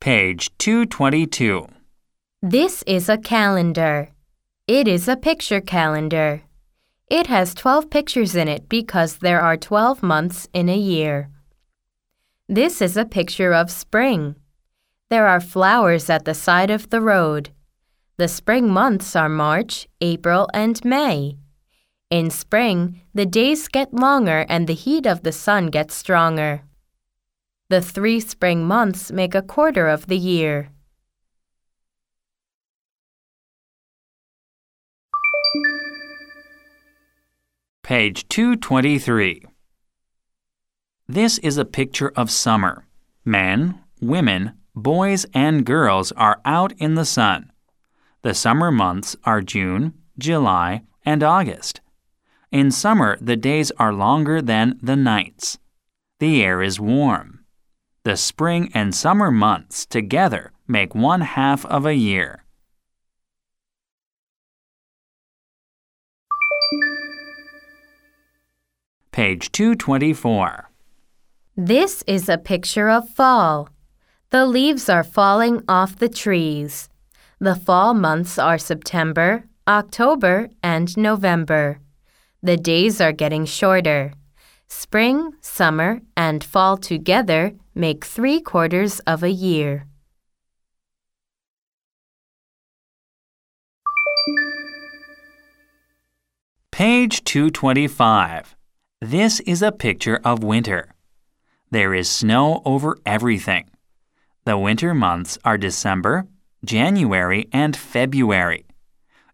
Page 222. This is a calendar. It is a picture calendar. It has 12 pictures in it because there are 12 months in a year. This is a picture of spring. There are flowers at the side of the road. The spring months are March, April, and May. In spring, the days get longer and the heat of the sun gets stronger. The three spring months make a quarter of the year. Page 223. This is a picture of summer. Men, women, boys, and girls are out in the sun. The summer months are June, July, and August. In summer, the days are longer than the nights. The air is warm. The spring and summer months together make one half of a year. Page 224. This is a picture of fall. The leaves are falling off the trees. The fall months are September, October, and November. The days are getting shorter. Spring, summer, and fall together make three quarters of a year. Page 225. This is a picture of winter. There is snow over everything. The winter months are December, January, and February.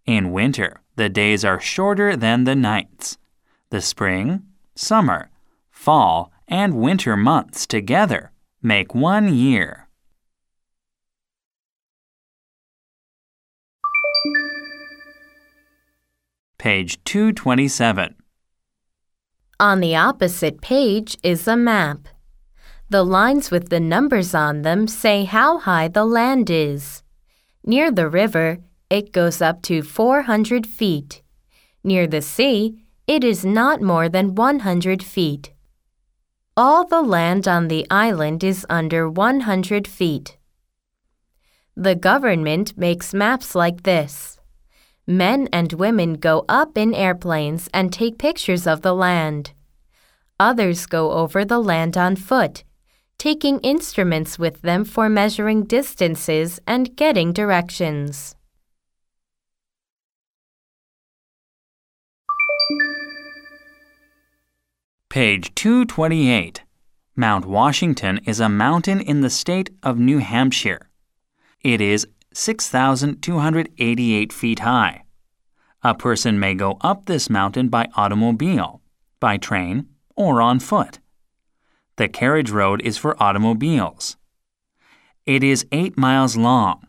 In winter, the days are shorter than the nights. The spring, summer, fall, and winter months together make one year. Page 227. On the opposite page is a map. The lines with the numbers on them say how high the land is. Near the river, it goes up to 400 feet. Near the sea, it is not more than 100 feet. All the land on the island is under 100 feet. The government makes maps like this. Men and women go up in airplanes and take pictures of the land. Others go over the land on foot, taking instruments with them for measuring distances and getting directions. Page 228. Mount Washington is a mountain in the state of New Hampshire. It is 6,288 feet high. A person may go up this mountain by automobile, by train, or on foot. The carriage road is for automobiles. It is 8 miles long.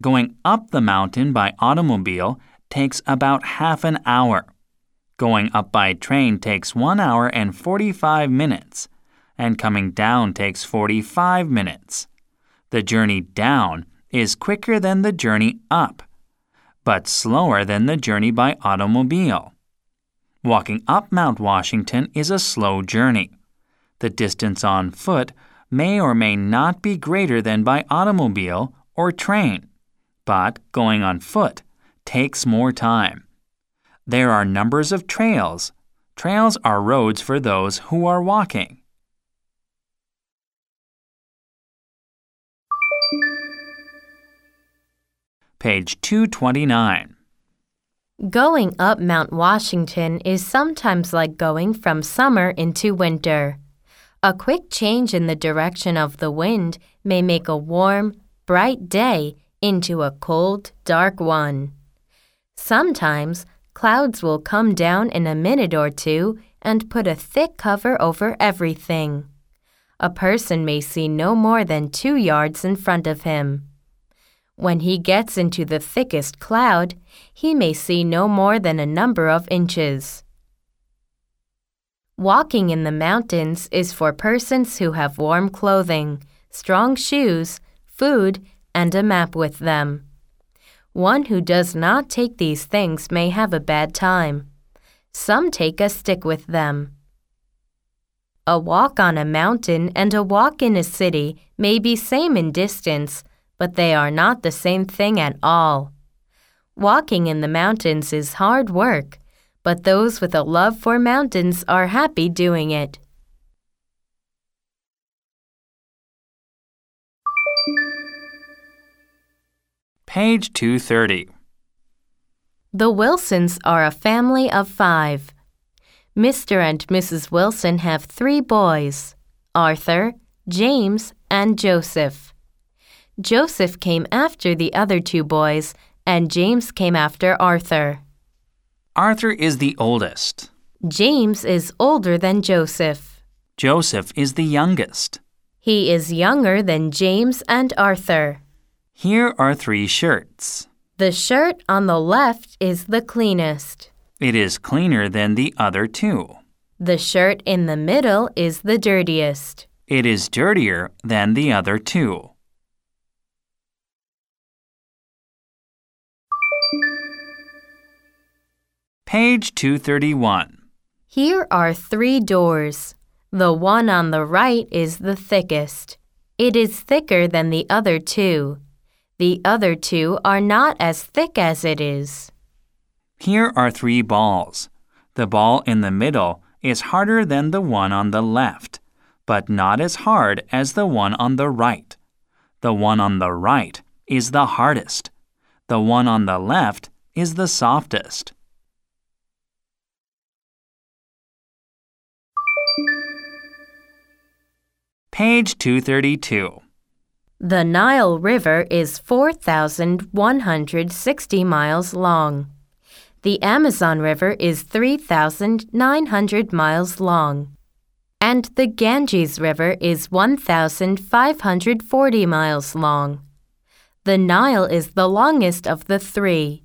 Going up the mountain by automobile takes about half an hour. Going up by train takes 1 hour and 45 minutes, and coming down takes 45 minutes. The journey down is quicker than the journey up, but slower than the journey by automobile. Walking up Mount Washington is a slow journey. The distance on foot may or may not be greater than by automobile or train, but going on foot takes more time. There are numbers of trails. Trails are roads for those who are walking. Page 229. Going up Mount Washington is sometimes like going from summer into winter. A quick change in the direction of the wind may make a warm, bright day into a cold, dark one. Sometimes clouds will come down in a minute or two and put a thick cover over everything. A person may see no more than two yards in front of him. When he gets into the thickest cloud, he may see no more than a number of inches. Walking in the mountains is for persons who have warm clothing, strong shoes, food, and a map with them. One who does not take these things may have a bad time. Some take a stick with them. A walk on a mountain and a walk in a city may be same in distance, but they are not the same thing at all. Walking in the mountains is hard work, but those with a love for mountains are happy doing it. Page 230. The Wilsons are a family of five. Mr. and Mrs. Wilson have three boys Arthur, James, and Joseph. Joseph came after the other two boys, and James came after Arthur. Arthur is the oldest. James is older than Joseph. Joseph is the youngest. He is younger than James and Arthur. Here are three shirts. The shirt on the left is the cleanest. It is cleaner than the other two. The shirt in the middle is the dirtiest. It is dirtier than the other two. Page 231. Here are three doors. The one on the right is the thickest. It is thicker than the other two. The other two are not as thick as it is. Here are three balls. The ball in the middle is harder than the one on the left, but not as hard as the one on the right. The one on the right is the hardest. The one on the left is the softest. Page 232. The Nile River is 4,160 miles long. The Amazon River is 3,900 miles long. And the Ganges River is 1,540 miles long. The Nile is the longest of the three.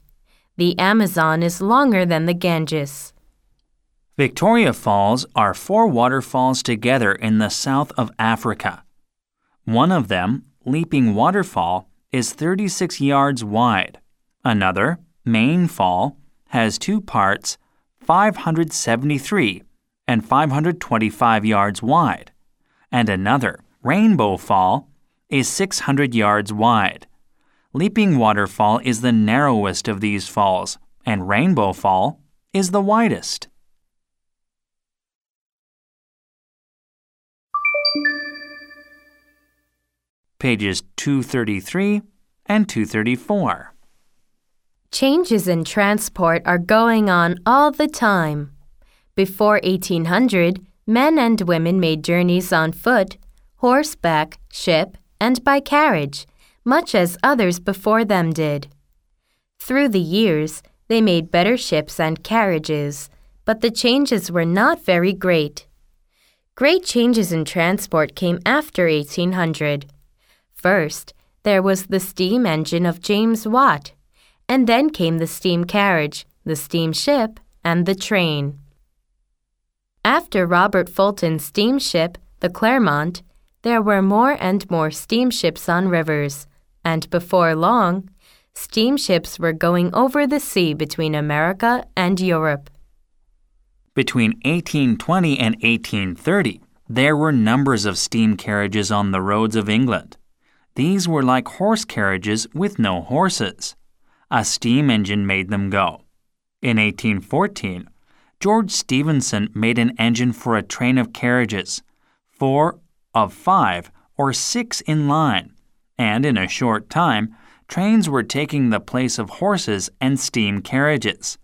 The Amazon is longer than the Ganges. Victoria Falls are four waterfalls together in the south of Africa. One of them, Leaping Waterfall, is 36 yards wide. Another, Main Fall, has two parts, 573 and 525 yards wide. And another, Rainbow Fall, is 600 yards wide. Leaping Waterfall is the narrowest of these falls, and Rainbow Fall is the widest. Pages 233 and 234. Changes in transport are going on all the time. Before 1800, men and women made journeys on foot, horseback, ship, and by carriage, much as others before them did. Through the years, they made better ships and carriages, but the changes were not very great. Great changes in transport came after 1800. First, there was the steam engine of James Watt, and then came the steam carriage, the steamship, and the train. After Robert Fulton's steamship, the Clermont, there were more and more steamships on rivers, and before long, steamships were going over the sea between America and Europe. Between 1820 and 1830, there were numbers of steam carriages on the roads of England. These were like horse carriages with no horses. A steam engine made them go. In 1814, George Stephenson made an engine for a train of carriages, four of five or six in line, and in a short time, trains were taking the place of horses and steam carriages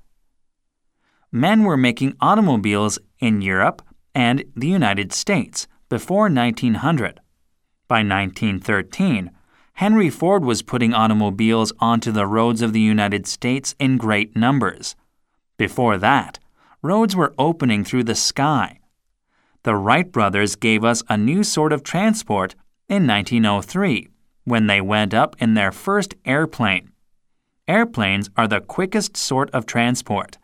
men were making automobiles in Europe and the United States before 1900. By 1913, Henry Ford was putting automobiles onto the roads of the United States in great numbers. Before that, roads were opening through the sky. The Wright brothers gave us a new sort of transport in 1903 when they went up in their first airplane. Airplanes are the quickest sort of transport.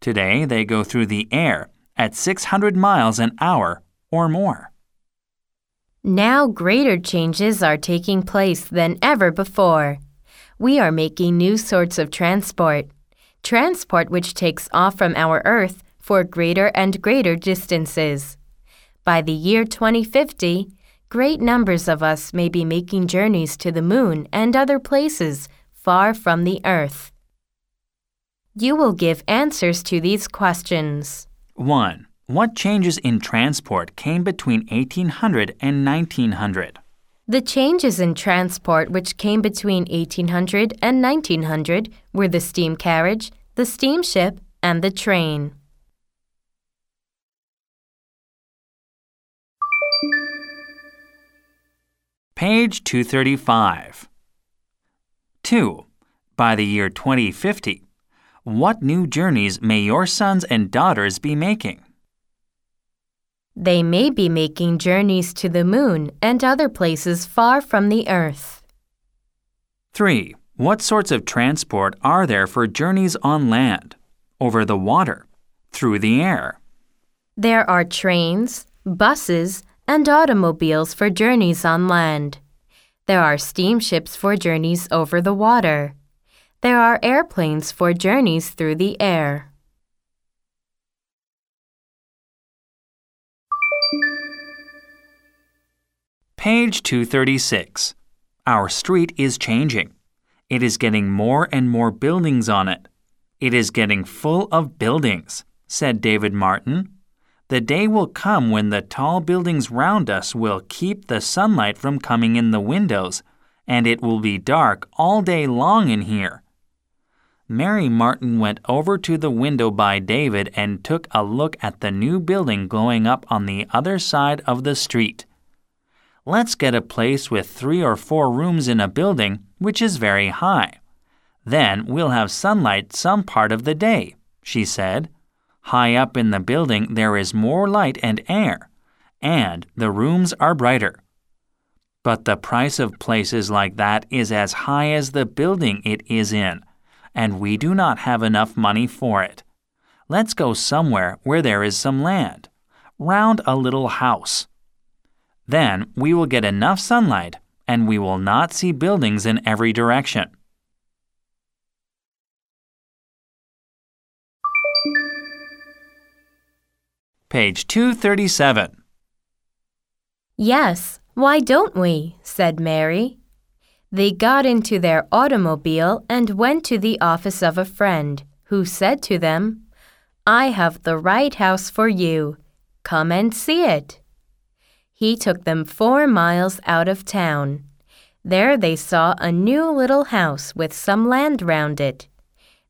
Today, they go through the air at 600 miles an hour or more. Now greater changes are taking place than ever before. We are making new sorts of transport. Transport which takes off from our Earth for greater and greater distances. By the year 2050, great numbers of us may be making journeys to the moon and other places far from the earth. You will give answers to these questions. 1. What changes in transport came between 1800 and 1900? The changes in transport which came between 1800 and 1900 were the steam carriage, the steamship, and the train. Page 235. 2. By the year 2050, what new journeys may your sons and daughters be making? They may be making journeys to the moon and other places far from the earth. 3. What sorts of transport are there for journeys on land, over the water, through the air? There are trains, buses, and automobiles for journeys on land. There are steamships for journeys over the water. There are airplanes for journeys through the air. Page 236. Our street is changing. It is getting more and more buildings on it. It is getting full of buildings, said David Martin. The day will come when the tall buildings round us will keep the sunlight from coming in the windows, and it will be dark all day long in here. Mary Martin went over to the window by David and took a look at the new building going up on the other side of the street. Let's get a place with three or four rooms in a building which is very high. Then we'll have sunlight some part of the day, she said. High up in the building there is more light and air, and the rooms are brighter. But the price of places like that is as high as the building it is in and we do not have enough money for it. Let's go somewhere where there is some land, round a little house. Then we will get enough sunlight and we will not see buildings in every direction. Page 237. Yes, why don't we? said Mary. They got into their automobile and went to the office of a friend, who said to them, I have the right house for you. Come and see it. He took them four miles out of town. There they saw a new little house with some land round it.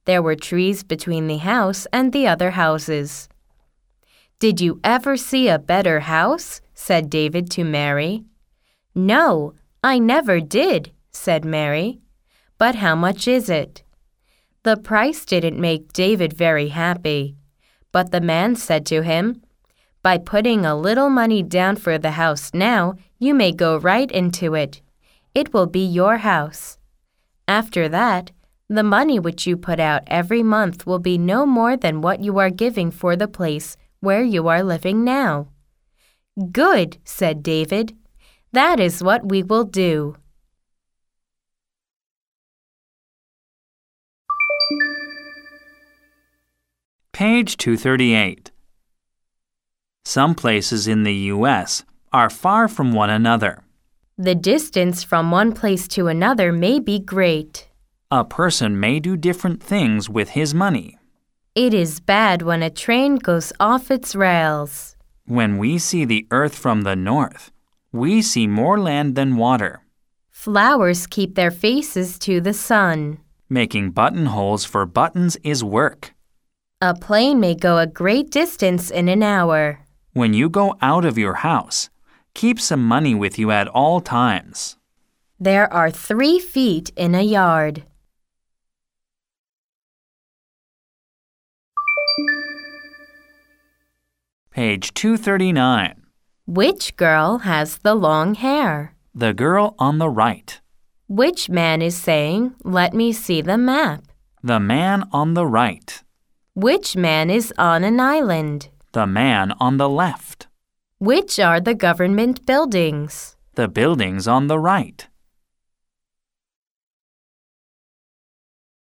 There were trees between the house and the other houses. Did you ever see a better house? said David to Mary. No, I never did, said Mary. But how much is it? The price didn't make David very happy. But the man said to him, By putting a little money down for the house now, you may go right into it. It will be your house. After that, the money which you put out every month will be no more than what you are giving for the place where you are living now. Good, said David. That is what we will do. Page 238. Some places in the U.S. are far from one another. The distance from one place to another may be great. A person may do different things with his money. It is bad when a train goes off its rails. When we see the earth from the north, we see more land than water. Flowers keep their faces to the sun. Making buttonholes for buttons is work. A plane may go a great distance in an hour. When you go out of your house, keep some money with you at all times. There are three feet in a yard. Page 239. Which girl has the long hair? The girl on the right. Which man is saying, Let me see the map? The man on the right. Which man is on an island? The man on the left. Which are the government buildings? The buildings on the right.